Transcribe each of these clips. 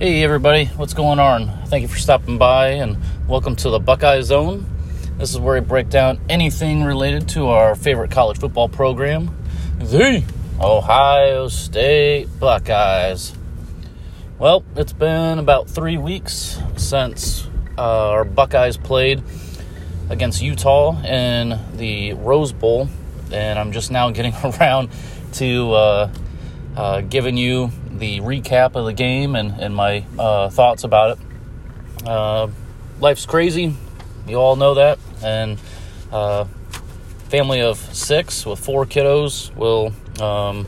Hey, everybody, what's going on? Thank you for stopping by and welcome to the Buckeye Zone. This is where we break down anything related to our favorite college football program, the Ohio State Buckeyes. Well, it's been about three weeks since uh, our Buckeyes played against Utah in the Rose Bowl, and I'm just now getting around to uh, uh, giving you the recap of the game and, and my uh, thoughts about it. Uh, life's crazy, you all know that, and uh, family of six with four kiddos will um,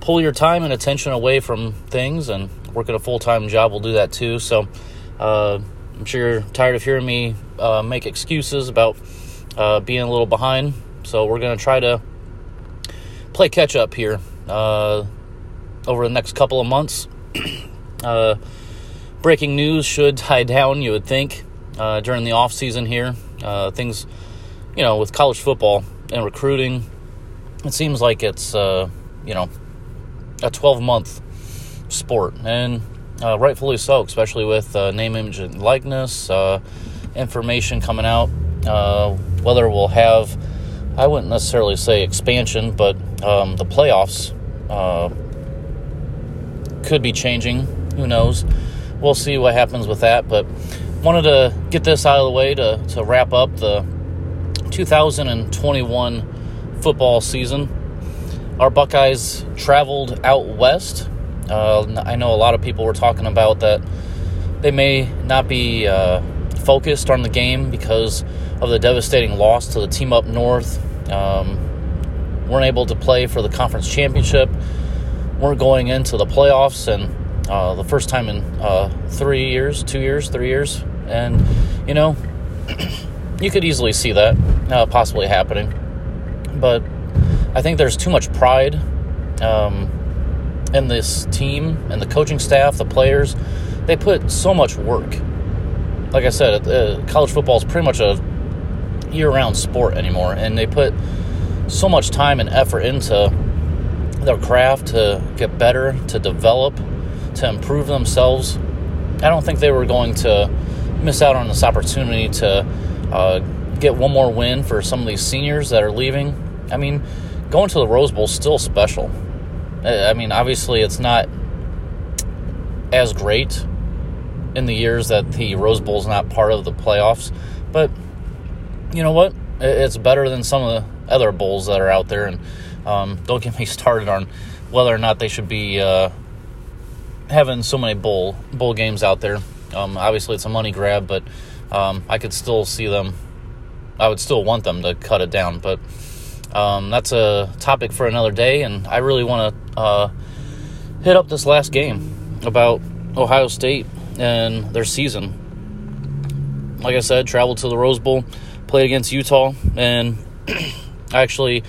pull your time and attention away from things, and working a full time job will do that too. So uh, I'm sure you're tired of hearing me uh, make excuses about uh, being a little behind. So we're going to try to play catch up here uh, over the next couple of months. uh, breaking news should die down, you would think, uh, during the off season here. Uh, things, you know, with college football and recruiting, it seems like it's, uh, you know, a 12 month sport, and uh, rightfully so, especially with uh, name, image, and likeness information coming out. whether we'll have I wouldn't necessarily say expansion, but um, the playoffs uh, could be changing. Who knows? We'll see what happens with that. But wanted to get this out of the way to, to wrap up the 2021 football season. Our Buckeyes traveled out west. Uh, I know a lot of people were talking about that they may not be uh, focused on the game because of the devastating loss to the team up north. Um, weren't able to play for the conference championship. Weren't going into the playoffs, and uh, the first time in uh, three years, two years, three years, and you know, you could easily see that uh, possibly happening. But I think there's too much pride um, in this team and the coaching staff, the players. They put so much work like I said, uh, college football is pretty much a year-round sport anymore, and they put so much time and effort into their craft to get better, to develop, to improve themselves. I don't think they were going to miss out on this opportunity to uh, get one more win for some of these seniors that are leaving. I mean, going to the Rose Bowl is still special. I mean, obviously, it's not as great in the years that the Rose Bowl is not part of the playoffs. But you know what? It's better than some of the other bowls that are out there. And um, don't get me started on whether or not they should be uh, having so many bowl bowl games out there. Um, obviously, it's a money grab, but um, I could still see them. I would still want them to cut it down, but um, that's a topic for another day. And I really want to uh, hit up this last game about Ohio State and their season. Like I said, traveled to the Rose Bowl, played against Utah, and I actually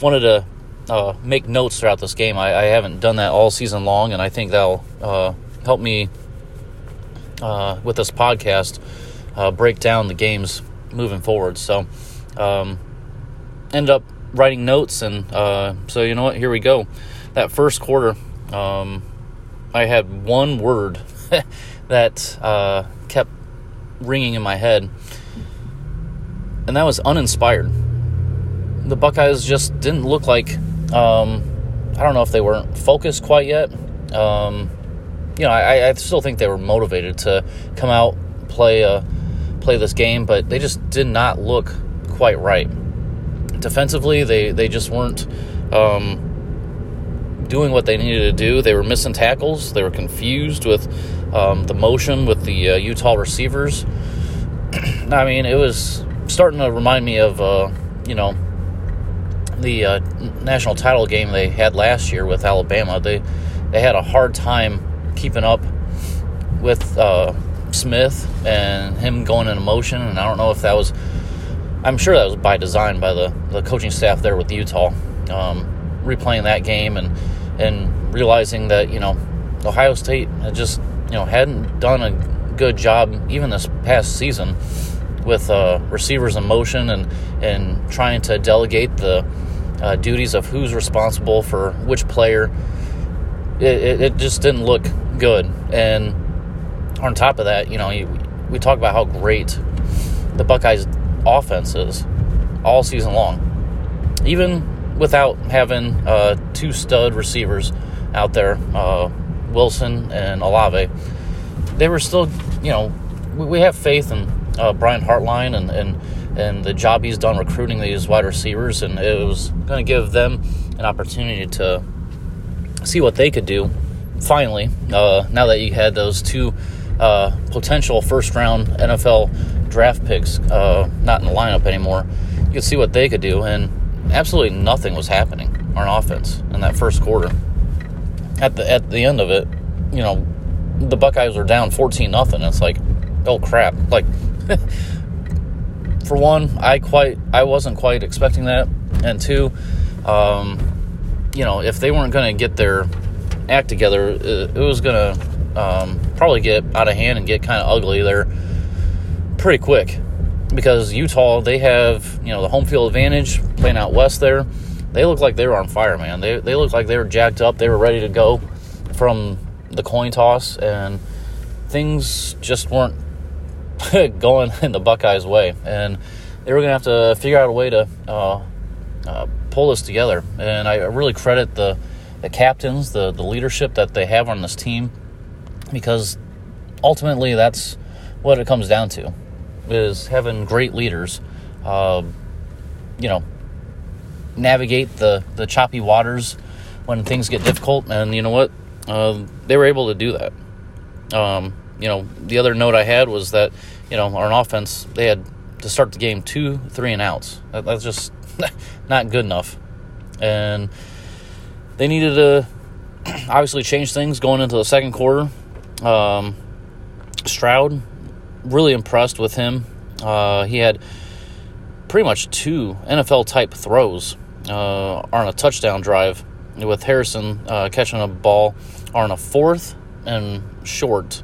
wanted to uh, make notes throughout this game. I, I, haven't done that all season long, and I think that'll uh, help me uh, with this podcast uh, break down the games moving forward. So, um, ended up writing notes, and uh, so you know what? Here we go. That first quarter, um, I had one word that uh, kept ringing in my head, and that was uninspired. The Buckeyes just didn't look like um, I don't know if they weren't focused quite yet. Um, you know, I, I, still think they were motivated to come out play uh, play this game, but they just did not look quite right. Defensively, they they just weren't. Um, doing what they needed to do. They were missing tackles. They were confused with um, the motion with the uh, Utah receivers. I mean, it was starting to remind me of, uh, you know, the uh, national title game they had last year with Alabama. They they had a hard time keeping up with uh, Smith and him going into motion, and I don't know if that was. I'm sure that was by design by the, the coaching staff there with Utah, um, replaying that game and and realizing that you know Ohio State had just you know hadn't done a good job even this past season with uh, receivers in motion and and trying to delegate the uh, duties of who's responsible for which player. it, it, it just didn't look good. And on top of that, you know, you, we talk about how great the Buckeyes offense is all season long, even without having uh, two stud receivers out there, uh, Wilson and Olave. They were still, you know, we, we have faith in uh, Brian Hartline and, and and the job he's done recruiting these wide receivers, and it was going to give them an opportunity to see what they could do. Finally, uh, now that you had those two uh, potential first round NFL draft picks uh, not in the lineup anymore, you could see what they could do, and absolutely nothing was happening on offense in that first quarter. At the at the end of it, you know, the Buckeyes were down fourteen nothing. It's like, oh crap! Like for one, I quite I wasn't quite expecting that, and two, um, you know, if they weren't going to get their act together, it, it was going to um, probably get out of hand and get kind of ugly there pretty quick because Utah they have you know the home field advantage playing out west there. They look like they were on fire, man. They they looked like they were jacked up. They were ready to go from the coin toss, and things just weren't going in the Buckeyes' way, and they were going to have to figure out a way to uh, uh, pull this together. And I really credit the the captains, the the leadership that they have on this team, because ultimately that's what it comes down to is having great leaders. Uh, you know, navigate the the choppy waters when things get difficult, and you know what, uh, they were able to do that. Um, you know, the other note I had was that, you know, on offense, they had to start the game two, three and outs. That, that's just not good enough. And they needed to obviously change things going into the second quarter. Um, Stroud, really impressed with him. Uh, he had pretty much two NFL type throws uh, on a touchdown drive with Harrison uh, catching a ball on a fourth and short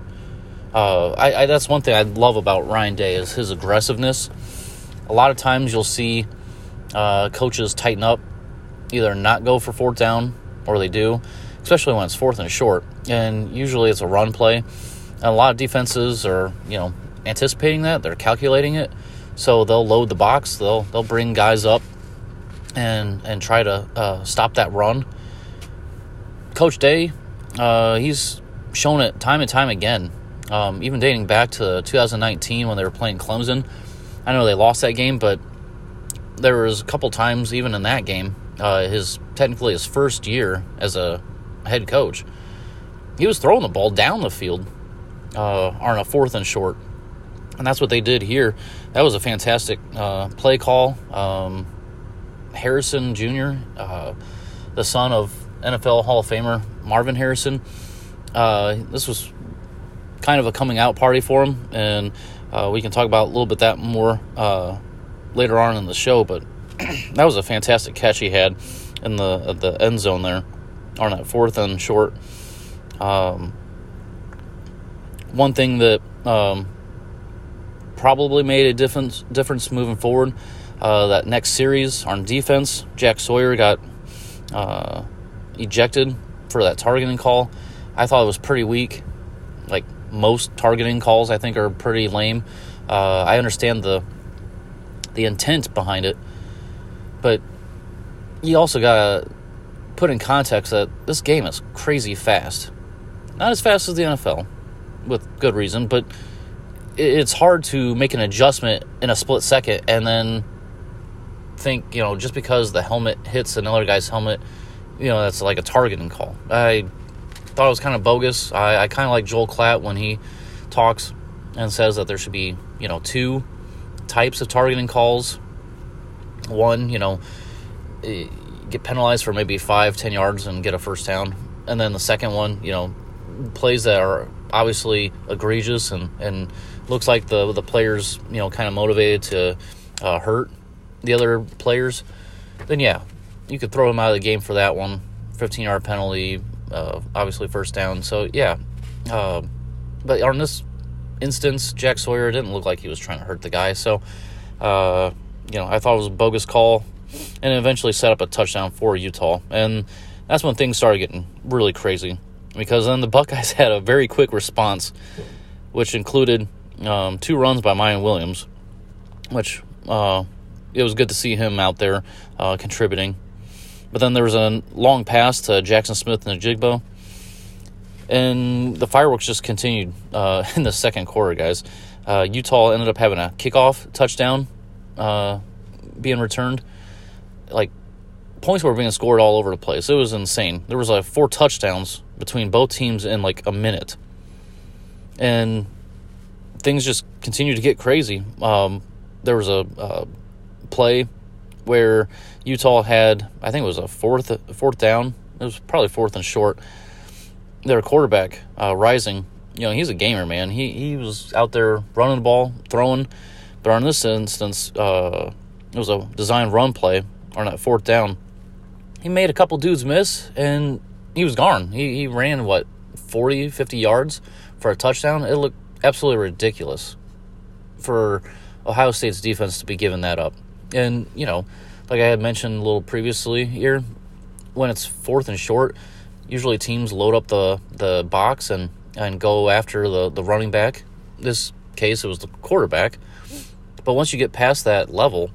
uh, I, I, that's one thing I love about Ryan Day is his aggressiveness. A lot of times you'll see uh, coaches tighten up, either not go for fourth down or they do, especially when it's fourth and short. And usually it's a run play. And a lot of defenses are, you know, anticipating that. They're calculating it, so they'll load the box. They'll they'll bring guys up and and try to uh, stop that run. Coach Day, uh, he's shown it time and time again um, even dating back to 2019 when they were playing Clemson. I know they lost that game, but there was a couple times even in that game, uh, his technically his first year as a head coach, he was throwing the ball down the field uh, on a fourth and short, and that's what they did here. That was a fantastic uh, play call. Um, Harrison Jr., uh, the son of NFL Hall of Famer Marvin Harrison. Uh, this was kind of a coming out party for him, and uh, we can talk about a little bit that more uh, later on in the show. But that was a fantastic catch he had in the the end zone there on that fourth and short. Um, one thing that um, probably made a difference difference moving forward. Uh, that next series on defense, Jack Sawyer got uh, ejected for that targeting call. I thought it was pretty weak. Like most targeting calls I think are pretty lame. Uh, I understand the the intent behind it, but you also gotta put in context that this game is crazy fast. Not as fast as the NFL, with good reason, but it's hard to make an adjustment in a split second and then think, you know, just because the helmet hits another guy's helmet, you know, that's like a targeting call. I thought it was kind of bogus. I, I kind of like Joel Klatt when he talks and says that there should be, you know, two types of targeting calls. One, you know, eh, get penalized for maybe five, ten yards and get a first down. And then the second one, you know, plays that are obviously egregious and, and looks like the the players, you know, kind of motivated to uh, hurt the other players. Then yeah, you could throw him out of the game for that one. 15 yard penalty, uh, obviously first down. So yeah, uh, but on this instance, Jack Sawyer didn't look like he was trying to hurt the guy. So uh, you know, I thought it was a bogus call, and eventually set up a touchdown for Utah. And That's when things started getting really crazy because then the Buckeyes had a very quick response, which included um, two runs by Miyan Williams, which uh, it was good to see him out there uh, contributing. But then there was a long pass to Jaxon Smith-Njigba. And the fireworks just continued uh, in the second quarter, guys. Uh, Utah ended up having a kickoff touchdown uh, being returned. Like, points were being scored all over the place. It was insane. There was like four touchdowns between both teams in like a minute. And things just continued to get crazy. Um, there was a, a play where Utah had, I think it was a fourth fourth down. It was probably fourth and short. Their quarterback, uh, Rising, you know, he's a gamer, man. He he was out there running the ball, throwing. But on this instance, uh, it was a design run play on that fourth down. He made a couple dudes miss, and he was gone. He, he ran, what, 40, 50 yards for a touchdown? It looked absolutely ridiculous for Ohio State's defense to be giving that up. And, you know, like I had mentioned a little previously here, when it's fourth and short, usually teams load up the, the box and, and go after the, the running back. This case, it was the quarterback. But once you get past that level,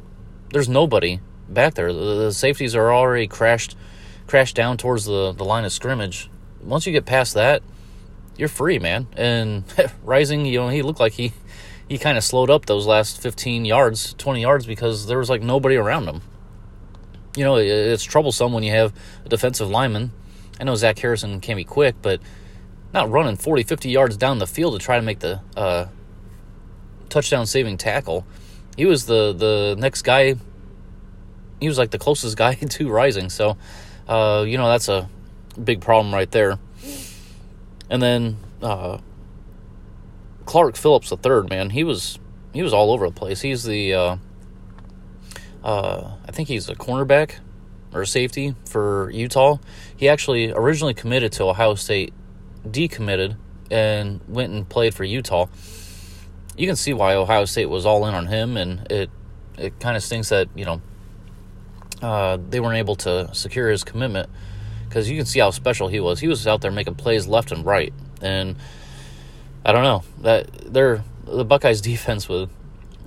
there's nobody back there. The, the safeties are already crashed crashed down towards the, the line of scrimmage. Once you get past that, you're free, man. And Rising, you know, he looked like he he kind of slowed up those last 15 yards, 20 yards because there was like nobody around him. You know, it's troublesome when you have a defensive lineman. I know Zach Harrison can be quick, but not running 40, 50 yards down the field to try to make the uh, touchdown saving tackle. He was the, the next guy, he was like the closest guy to Rising. So, uh, you know, that's a big problem right there. And then uh, Clark Phillips third, man, he was he was all over the place. He's the uh, uh, I think he's a cornerback or safety for Utah. He actually originally committed to Ohio State, decommitted, and went and played for Utah. You can see why Ohio State was all in on him, and it it kind of stinks that you know uh, they weren't able to secure his commitment because you can see how special he was. He was out there making plays left and right, and I don't know that they're the Buckeyes defense would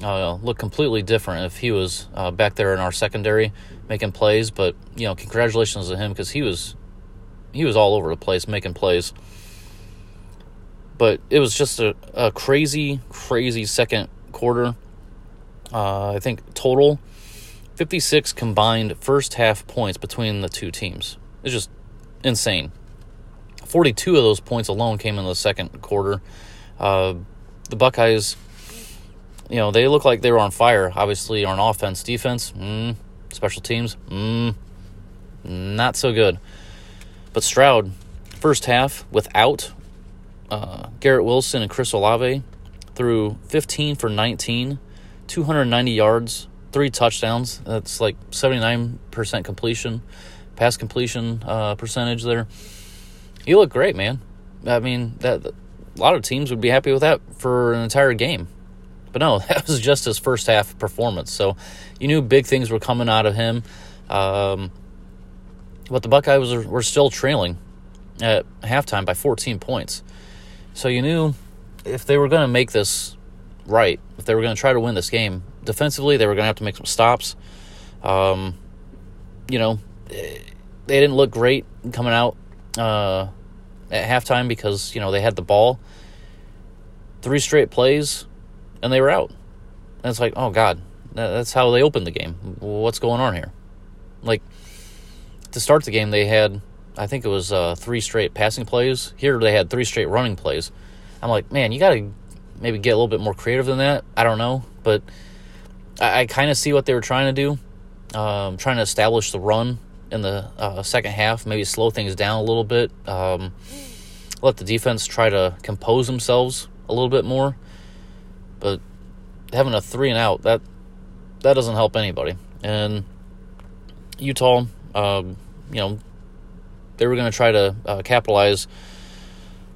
uh, look completely different if he was uh, back there in our secondary making plays. But you know, congratulations to him because he was he was all over the place making plays. But it was just a, a crazy, crazy second quarter. Uh, I think total 56 combined first half points between the two teams. It's just insane. 42 of those points alone came in the second quarter. Uh, the Buckeyes, you know, they look like they were on fire. Obviously, on offense, defense, mm, special teams, mm, not so good. But Stroud, first half without uh, Garrett Wilson and Chris Olave, threw 15 for 19, 290 yards, three touchdowns. That's like 79% completion, pass completion uh, percentage there. He looked great, man. I mean, that a lot of teams would be happy with that for an entire game. But no, that was just his first half performance. So you knew big things were coming out of him. Um, but the Buckeyes were, were still trailing at halftime by 14 points. So you knew if they were going to make this right, if they were going to try to win this game, defensively, they were going to have to make some stops. Um, you know, they didn't look great coming out uh, at halftime because, you know, they had the ball. Three straight plays, and they were out. And it's like, oh, God, that's how they opened the game. What's going on here? Like, to start the game, they had, I think it was uh, three straight passing plays. Here, they had three straight running plays. I'm like, man, you got to maybe get a little bit more creative than that. I don't know. But I, I kind of see what they were trying to do, um, trying to establish the run in the uh, second half, maybe slow things down a little bit, um, let the defense try to compose themselves a little bit more. But having a three and out that that doesn't help anybody. And Utah, um, you know, they were going to try to uh, capitalize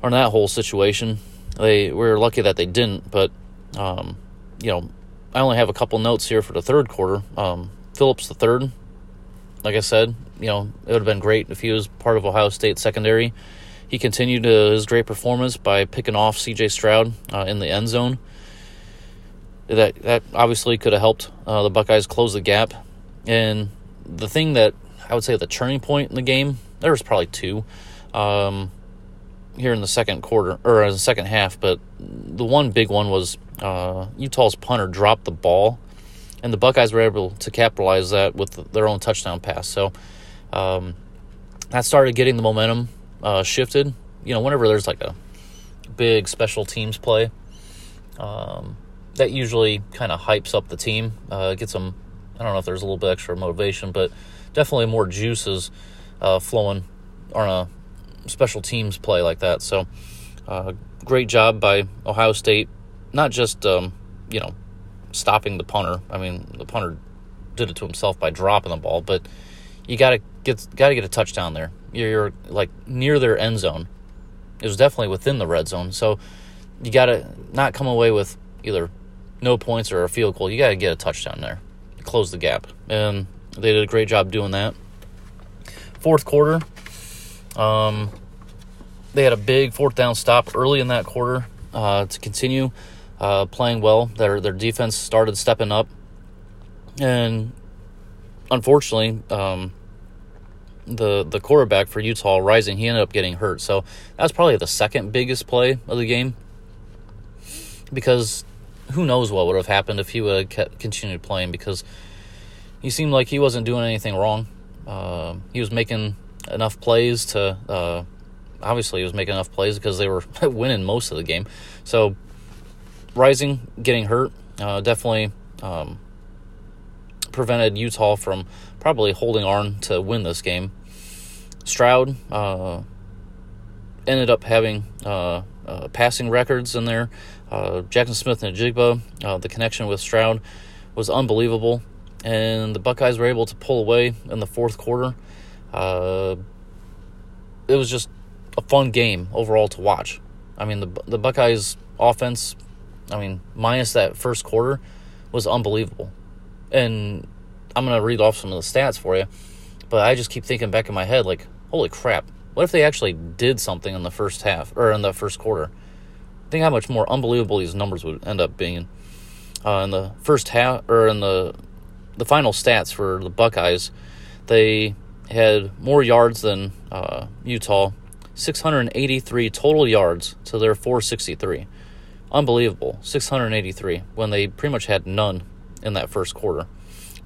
on that whole situation. They we were lucky that they didn't, but um, you know, I only have a couple notes here for the third quarter. Um, Phillips the third, like I said, you know, it would have been great if he was part of Ohio State secondary. He continued his great performance by picking off C.J. Stroud uh, in the end zone. That that obviously could have helped uh, the Buckeyes close the gap. And the thing that I would say the turning point in the game, there was probably two um, here in the second quarter or in the second half, but the one big one was uh, Utah's punter dropped the ball and the Buckeyes were able to capitalize that with their own touchdown pass. So um, that started getting the momentum uh, shifted. You know, whenever there's like a big special teams play, um, that usually kind of hypes up the team, uh, gets them. I don't know if there's a little bit extra motivation, but definitely more juices uh, flowing on a special teams play like that. So, uh, great job by Ohio State, not just um, you know stopping the punter. I mean, the punter did it to himself by dropping the ball, but you got to get got to get a touchdown there. You're, you're, like near their end zone. It was definitely within the red zone, so you got to not come away with either no points or a field goal. You got to get a touchdown there, close the gap, and they did a great job doing that. Fourth quarter, um, they had a big fourth down stop early in that quarter uh, to continue uh, playing well. Their their defense started stepping up, and unfortunately, um, the the quarterback for Utah, Rising, he ended up getting hurt. So that's probably the second biggest play of the game, because who knows what would have happened if he would have continued playing because he seemed like he wasn't doing anything wrong. Uh, he was making enough plays to. Uh, obviously, he was making enough plays because they were winning most of the game. So Rising getting hurt uh, definitely um, prevented Utah from probably holding on to win this game. Stroud uh, ended up having uh, uh passing records in there. Uh, Jaxon Smith-Njigba, uh, the connection with Stroud was unbelievable, and the Buckeyes were able to pull away in the fourth quarter. it was just a fun game overall to watch. I mean, the the Buckeyes offense I mean, minus that first quarter was unbelievable. And I'm going to read off some of the stats for you, but I just keep thinking back in my head, like, holy crap, what if they actually did something in the first half or in the first quarter? Think how much more unbelievable these numbers would end up being. Uh, in the first half or in the the final stats for the Buckeyes, they had more yards than uh, Utah, 683 total yards to their 463. Unbelievable. 683 when they pretty much had none in that first quarter.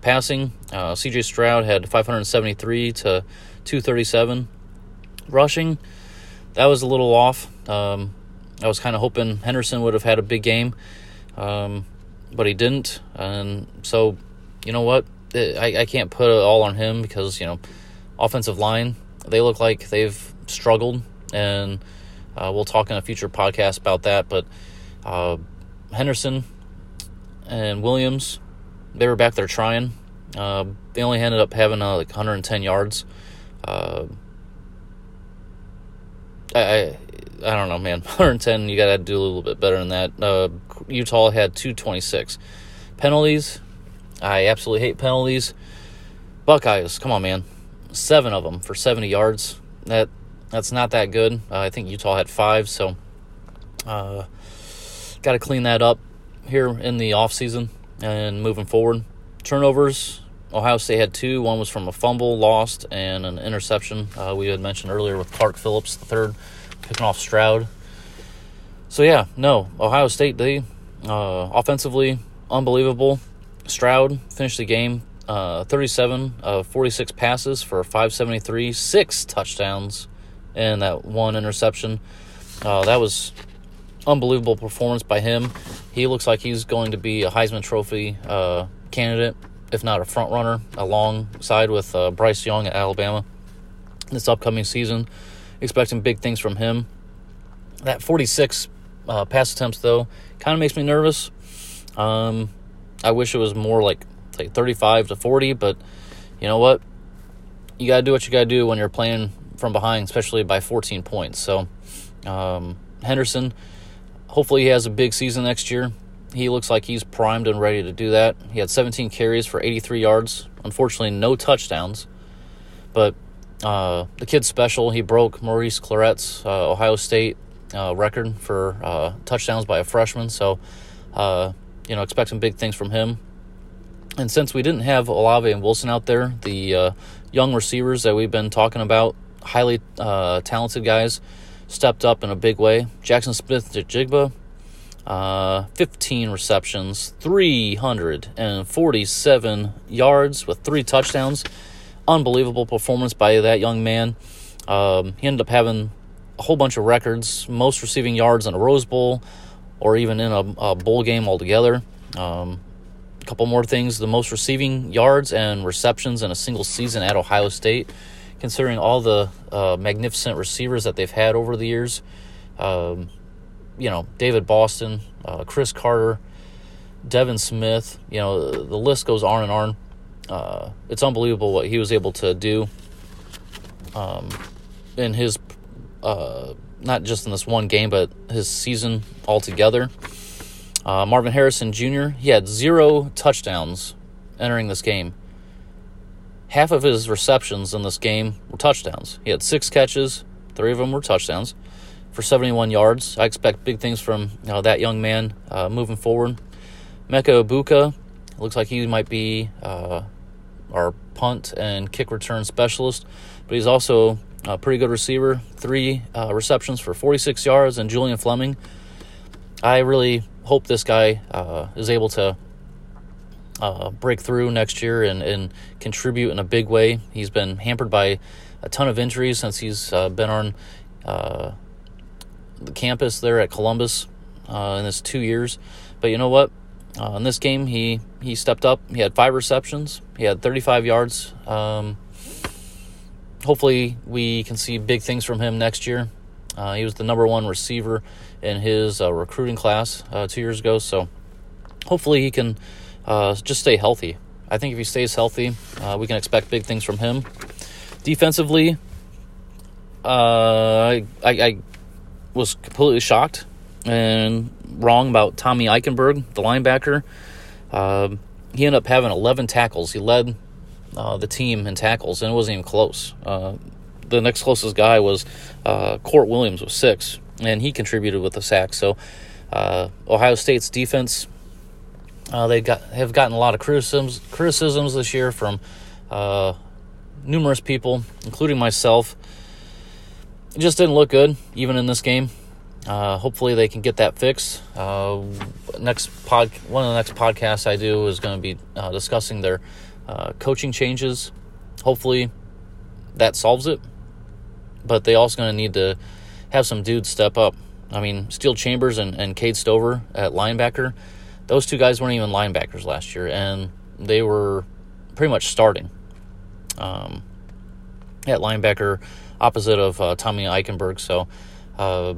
Passing, uh, CJ Stroud had 573 to 237. Rushing, that was a little off. Um, I was kind of hoping Henderson would have had a big game, um, but he didn't. And so, you know what? I, I can't put it all on him because, you know, offensive line, they look like they've struggled. And uh, we'll talk in a future podcast about that. But uh, Henderson and Williams, they were back there trying. Uh, they only ended up having uh, like 110 yards. Uh, I, I, I don't know, man. 110, you got to do a little bit better than that. Uh, Utah had 226 penalties. I absolutely hate penalties. Buckeyes, come on, man. Seven of them for 70 yards. That that's not that good. Uh, I think Utah had five, so uh, got to clean that up here in the off season and moving forward. Turnovers. Ohio State had two. One was from a fumble lost and an interception. Uh, we had mentioned earlier with Clark Phillips, the third, picking off Stroud. So yeah, no, Ohio State they uh, offensively unbelievable. Stroud finished the game uh, 37 of 46 passes for 573, six touchdowns, and that one interception. Uh, that was unbelievable performance by him. He looks like he's going to be a Heisman Trophy uh, candidate, if not a front runner, alongside with uh, Bryce Young at Alabama this upcoming season. Expecting big things from him. That 46 uh, pass attempts, though, kind of makes me nervous. Um, I wish it was more like like 35 to 40, but you know what? You got to do what you got to do when you're playing from behind, especially by 14 points. So, um, Henderson, hopefully he has a big season next year. He looks like he's primed and ready to do that. He had 17 carries for 83 yards. Unfortunately, no touchdowns. But uh, the kid's special. He broke Maurice Clarett's uh, Ohio State uh, record for uh, touchdowns by a freshman. So, uh, you know, expect some big things from him. And since we didn't have Olave and Wilson out there, the uh, young receivers that we've been talking about, highly talented guys, stepped up in a big way. Jaxon Smith-Njigba, uh, 15 receptions, 347 yards with three touchdowns. Unbelievable performance by that young man. Um, he ended up having a whole bunch of records, most receiving yards in a Rose Bowl or even in a, a bowl game altogether. Um, a couple more things the most receiving yards and receptions in a single season at Ohio State, considering all the uh, magnificent receivers that they've had over the years. Um, you know, David Boston, uh, Cris Carter, Devin Smith, you know, the list goes on and on. Uh, it's unbelievable what he was able to do um, in his, uh, not just in this one game, but his season altogether. Uh, Marvin Harrison Jr., he had zero touchdowns entering this game. Half of his receptions in this game were touchdowns. He had six catches, three of them were touchdowns for 71 yards. I expect big things from you know, that young man uh, moving forward. Emeka Egbuka looks like he might be uh, our punt and kick return specialist, but he's also a pretty good receiver. Three uh, receptions for 46 yards, and Julian Fleming. I really hope this guy uh, is able to uh, break through next year and, and contribute in a big way. He's been hampered by a ton of injuries since he's uh, been on the campus there at Columbus uh, in his two years. But you know what? Uh, in this game, he he stepped up. He had five receptions. He had 35 yards. Um, hopefully, we can see big things from him next year. Uh, he was the number one receiver in his uh, recruiting class uh, two years ago. So hopefully, he can uh, just stay healthy. I think if he stays healthy, we can expect big things from him. Defensively, I, I, I was completely shocked and wrong about Tommy Eichenberg, the linebacker. Uh, he ended up having 11 tackles. He led uh, the team in tackles, and it wasn't even close. Uh, the next closest guy was uh, Kourt Williams with six, and he contributed with a sack. So uh, Ohio State's defense, uh, they got have gotten a lot of criticisms criticisms this year from numerous people, including myself it just didn't look good, even in this game. Uh, hopefully, they can get that fixed. Uh, next pod, one of the next podcasts I do is going to be uh, discussing their uh, coaching changes. Hopefully, that solves it. But they also going to need to have some dudes step up. I mean, Steele Chambers and, and Cade Stover at linebacker, those two guys weren't even linebackers last year, and they were pretty much starting. Um, at linebacker, opposite of uh, Tommy Eichenberg. So, uh,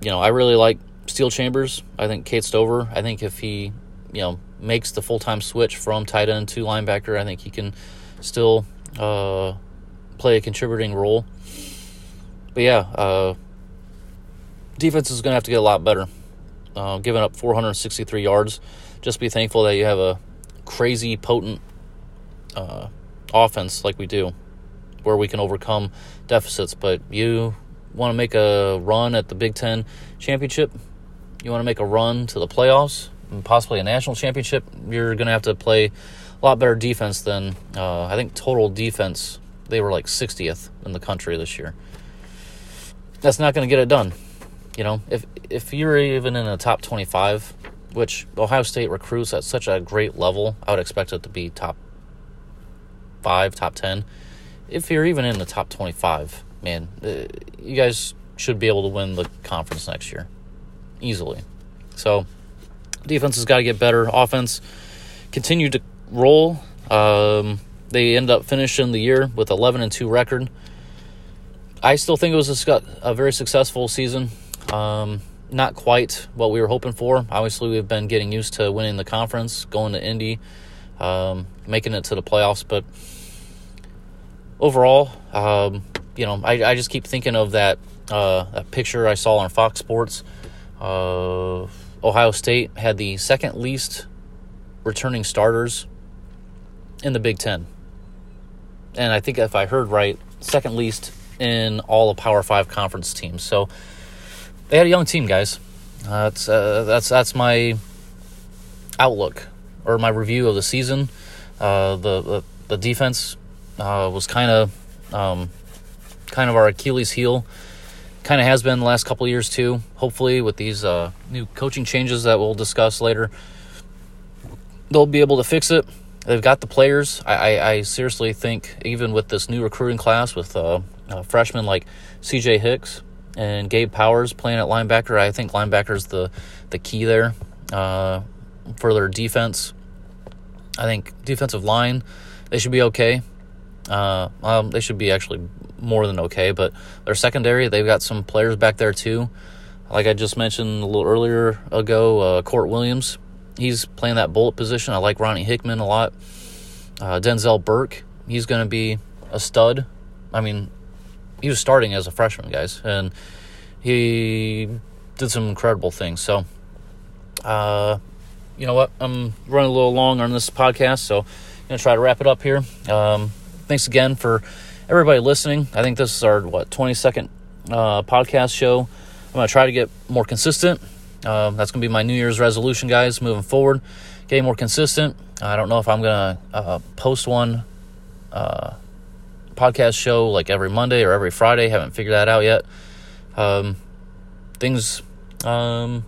you know, I really like Steele Chambers. I think Cade Stover. I think if he, you know, makes the full time switch from tight end to linebacker, I think he can still uh, play a contributing role. But yeah, uh, defense is going to have to get a lot better. Uh, giving up 463 yards. Just be thankful that you have a crazy potent uh, offense like we do where we can overcome deficits. But you want to make a run at the Big Ten championship, you want to make a run to the playoffs, and possibly a national championship, you're going to have to play a lot better defense than uh, I think total defense. They were like 60th in the country this year. That's not going to get it done. You know, if if you're even in the top 25, which Ohio State recruits at such a great level, I would expect it to be top five, top 10 if you're even in the top 25, man, uh, you guys should be able to win the conference next year easily. So, defense has got to get better. Offense continued to roll. Um, they end up finishing the year with 11 and 2 record. I still think it was a, a very successful season. Um, not quite what we were hoping for. Obviously, we've been getting used to winning the conference, going to Indy, um, making it to the playoffs, but overall, um, you know, I, I just keep thinking of that, uh, that picture I saw on Fox Sports. Uh, Ohio State had the second least returning starters in the Big Ten. and I think if I heard right, second least in all the Power Five conference teams. So they had a young team, guys. Uh, that's uh, that's that's my outlook or my review of the season. Uh, the, the, the defense uh, was kind of um, kind of our Achilles heel. Kind of has been the last couple years too. Hopefully, with these uh, new coaching changes that we'll discuss later, they'll be able to fix it. They've got the players. I, I, I seriously think even with this new recruiting class with uh, freshmen like C.J. Hicks and Gabe Powers playing at linebacker, I think linebacker is the the key there uh, for their defense. I think defensive line they should be okay. Uh, um, they should be actually more than okay, but their secondary they've got some players back there too. Like I just mentioned a little earlier ago, uh, Kourt Williams he's playing that bullet position. I like Ronnie Hickman a lot. Uh, Denzel Burke, he's going to be a stud. I mean, he was starting as a freshman, guys, and he did some incredible things. So, uh, you know what? I'm running a little long on this podcast, so I'm to try to wrap it up here. Um, thanks again for everybody listening. I think this is our, what, 22nd uh, podcast show. I'm to try to get more consistent. Um, that's to be my New Year's resolution, guys, moving forward. Getting more consistent. I don't know if I'm to uh, post one uh, podcast show like every Monday or every Friday. Haven't figured that out yet. Um, things um,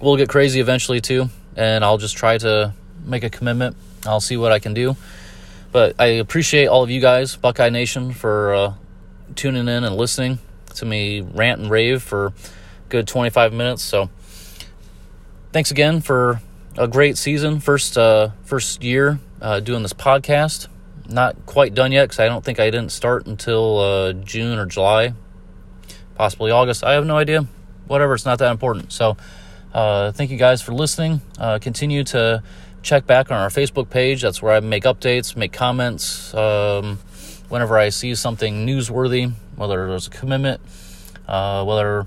will get crazy eventually, too. And I'll just try to make a commitment. I'll see what I can do. But I appreciate all of you guys, Buckeye Nation, for uh, tuning in and listening to me rant and rave for good 25 minutes. So thanks again for a great season, first uh, first year uh, doing this podcast. Not quite done yet because I don't think I didn't start until uh, June or July, possibly August. I have no idea. Whatever, it's not that important. So uh, thank you guys for listening. Uh, continue to check back on our Facebook page. That's where I make updates, make comments um, whenever I see something newsworthy, whether there's a commitment, uh, whether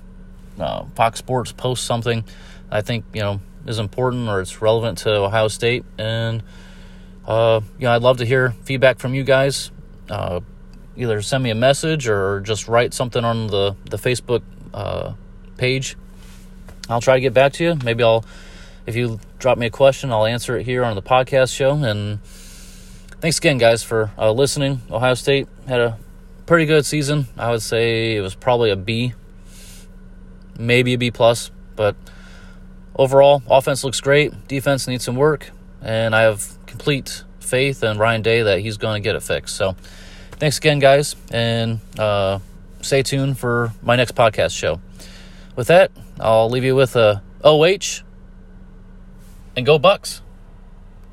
uh, Fox Sports posts something I think you know is important or it's relevant to Ohio State, and uh, you know I'd love to hear feedback from you guys. Uh, either send me a message or just write something on the the Facebook uh, page. I'll try to get back to you. Maybe I'll if you drop me a question, I'll answer it here on the podcast show. And thanks again, guys, for uh, listening. Ohio State had a pretty good season. I would say it was probably a B maybe a B plus, but overall, offense looks great. Defense needs some work, and I have complete faith in Ryan Day that he's going to get it fixed. So, thanks again, guys, and uh, stay tuned for my next podcast show. With that, I'll leave you with a OH and go Bucks.